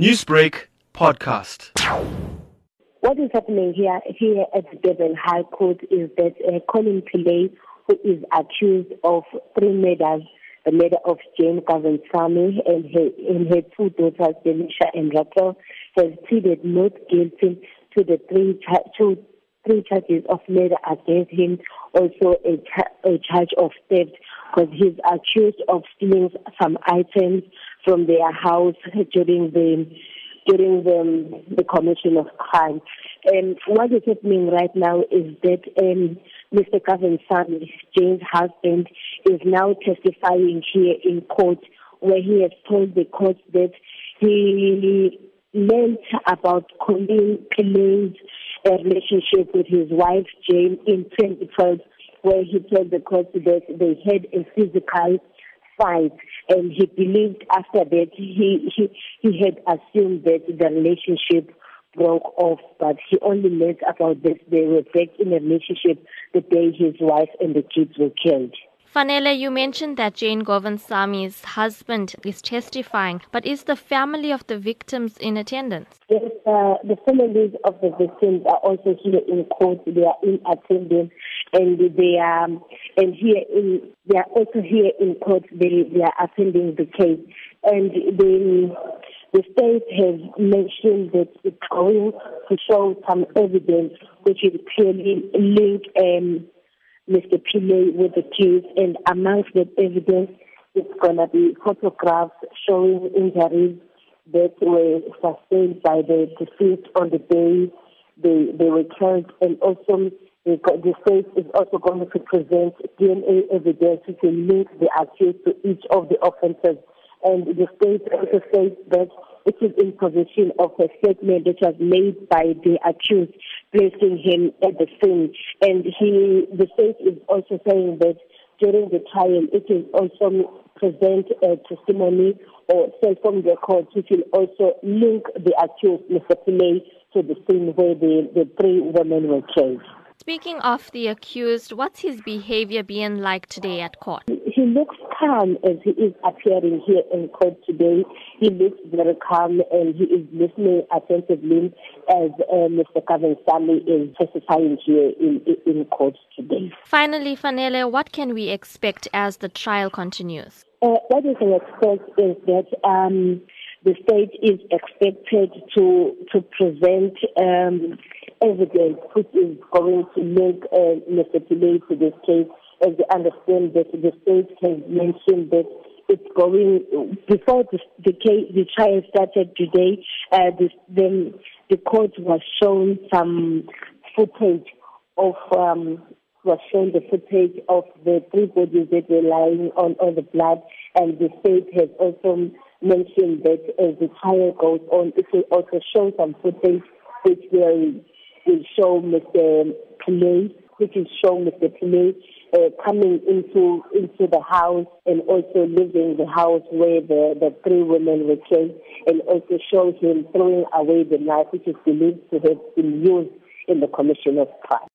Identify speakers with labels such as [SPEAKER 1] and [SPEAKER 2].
[SPEAKER 1] Newsbreak podcast.
[SPEAKER 2] What is happening here here at the High Court is that uh, Collin Pillay, who is accused of three murders, the murder of Jane Govindsamy and her, and her two daughters, Denisha and Rackelle, has pleaded not guilty to the three to three charges of murder against him, also a, a charge of theft, because he's accused of stealing some items from their house during the during the, the commission of crime. And what is happening right now is that um, Mr. Govindsamy, Jane's husband, is now testifying here in court where he has told the court that he learned about Collin Pillay's relationship with his wife Jane in 2012 where he told the court that they had a physical fight and he believed after that he he he had assumed that the relationship broke off but he only learned about this they were back in a relationship the day his wife and the kids were killed
[SPEAKER 3] Fanele, you mentioned that Jane Govindsamy's husband is testifying, but is the family of the victims in attendance?
[SPEAKER 2] Yes, uh, the families of the victims are also here in court. They are in attendance, and they are, and here in, they are also here in court. They, they are attending the case, and the the state has mentioned that it's going to show some evidence which is clearly linked. Um, Mr. Pillay with the case, and amongst the evidence, it's going to be photographs showing injuries that were sustained by the deceased on the day they, they were killed, and also the, state is also going to present DNA evidence to link the accused to each of the offences. And the state also says that it is in possession of a statement that was made by the accused, placing him at the scene. And he, the state is also saying that during the trial, it is also present a testimony or cell phone record which will also link the accused, Mr. Pillay, to the scene where the, the three women were killed.
[SPEAKER 3] Speaking of the accused, what's his behavior being like today at court?
[SPEAKER 2] He looks calm as he is appearing here in court today. He looks very calm and he is listening attentively as uh, Mr. Govindsamy is testifying here in, in court today.
[SPEAKER 3] Finally, Fanele, what can we expect as the trial continues?
[SPEAKER 2] Uh, what we can expect is that um, the state is expected to to present um, evidence which is going to link uh, Mr. Pillay to this case. As we understand that the state has mentioned that it's going before the the, case, the trial started today. Uh, the, the the court was shown some footage of um, was shown the footage of the three bodies that were lying on, on the blood, and the state has also mentioned that as the trial goes on, it will also show some footage which will, will show Mr. Pillay, which will show Mr. Pillay uh, coming into into the house and also leaving the house where the, the three women were killed, and also show him throwing away the knife, which is believed to have been used in the commission of crime.